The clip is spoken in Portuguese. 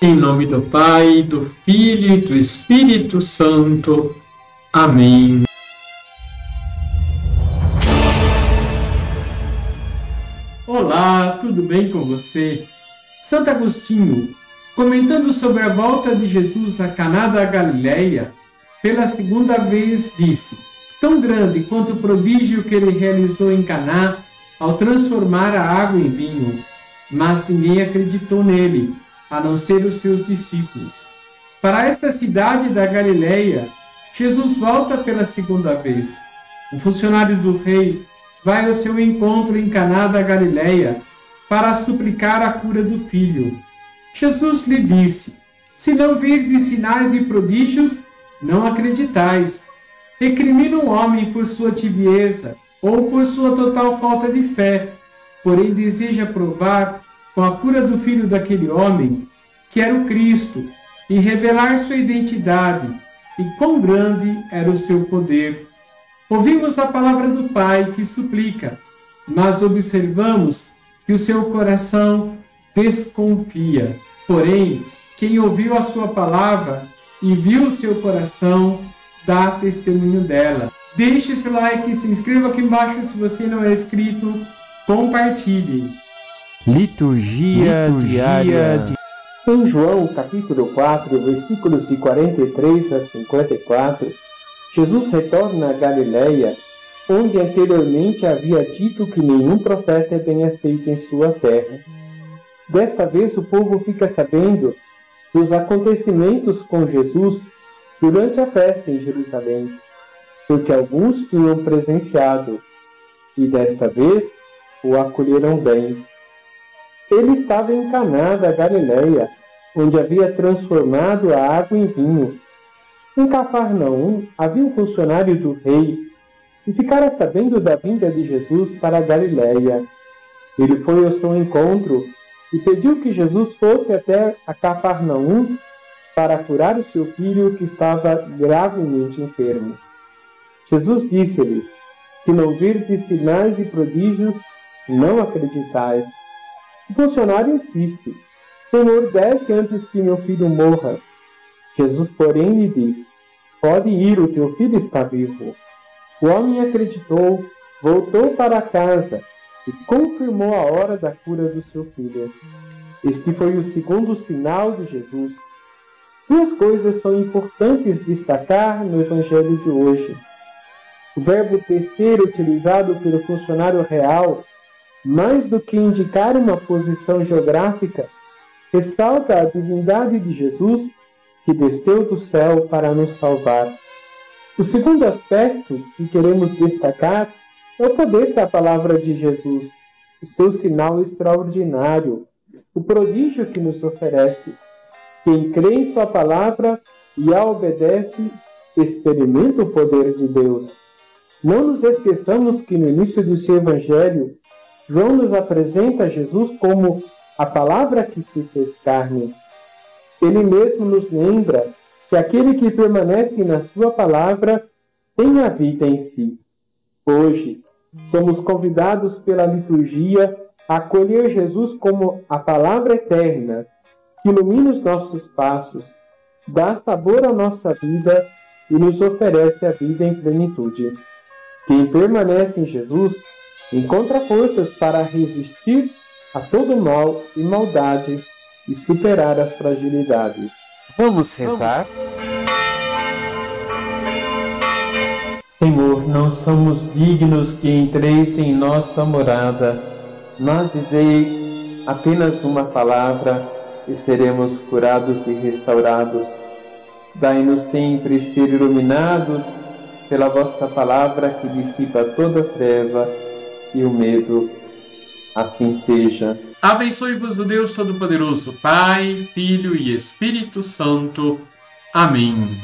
Em nome do Pai, do Filho e do Espírito Santo. Amém. Olá, tudo bem com você? Santo Agostinho, comentando sobre a volta de Jesus a Caná da Galileia, pela segunda vez disse: Tão grande quanto o prodígio que ele realizou em Caná ao transformar a água em vinho, mas ninguém acreditou nele a não ser os seus discípulos. Para esta cidade da Galileia, Jesus volta pela segunda vez. Um funcionário do rei vai ao seu encontro em Caná da Galileia para suplicar a cura do filho. Jesus lhe disse: Se não virdes sinais e prodígios, não acreditais. Recrimina um homem por sua tibieza ou por sua total falta de fé, porém deseja provar com a cura do filho daquele homem, que era o Cristo, e revelar sua identidade e quão grande era o seu poder. Ouvimos a palavra do Pai que suplica, mas observamos que o seu coração desconfia. Porém, quem ouviu a sua palavra e viu o seu coração, dá testemunho dela. Deixe seu like, se inscreva aqui embaixo se você não é inscrito, compartilhe. Liturgia, Liturgia diária de... Em João, capítulo 4, versículos de 43 a 54, Jesus retorna a Galiléia, onde anteriormente havia dito que nenhum profeta é bem aceito em sua terra. Desta vez o povo fica sabendo dos acontecimentos com Jesus durante a festa em Jerusalém, porque alguns tinham presenciado, e desta vez o acolheram bem. Ele estava em Caná da Galileia, onde havia transformado a água em vinho. Em Cafarnaum havia um funcionário do rei e ficara sabendo da vinda de Jesus para a Galileia. Ele foi ao seu encontro e pediu que Jesus fosse até a Cafarnaum para curar o seu filho que estava gravemente enfermo. Jesus disse-lhe: Se não virdes sinais e prodígios, não acreditais. O funcionário insiste: Senhor, desce antes que meu filho morra. Jesus, porém, lhe diz: Pode ir, o teu filho está vivo. O homem acreditou, voltou para casa e confirmou a hora da cura do seu filho. Este foi o segundo sinal de Jesus. Duas coisas são importantes destacar no Evangelho de hoje. O verbo tecer utilizado pelo funcionário real mais do que indicar uma posição geográfica, ressalta a divindade de Jesus que desceu do céu para nos salvar. O segundo aspecto que queremos destacar é o poder da palavra de Jesus, o seu sinal extraordinário, o prodígio que nos oferece. Quem crê em Sua palavra e a obedece, experimenta o poder de Deus. Não nos esqueçamos que no início do seu Evangelho, João nos apresenta Jesus como a palavra que se fez carne. Ele mesmo nos lembra que aquele que permanece na sua palavra tem a vida em si. Hoje, somos convidados pela liturgia a acolher Jesus como a palavra eterna que ilumina os nossos passos, dá sabor à nossa vida e nos oferece a vida em plenitude. Quem permanece em Jesus encontra forças para resistir a todo mal e maldade e superar as fragilidades. Vamos sentar? Senhor, não somos dignos que entreis em nossa morada, mas dizei apenas uma palavra e seremos curados e restaurados. Dai-nos sempre ser iluminados pela vossa palavra que dissipa toda treva e o medo. Assim seja. Abençoe-vos o Deus Todo-Poderoso, Pai, Filho e Espírito Santo. Amém.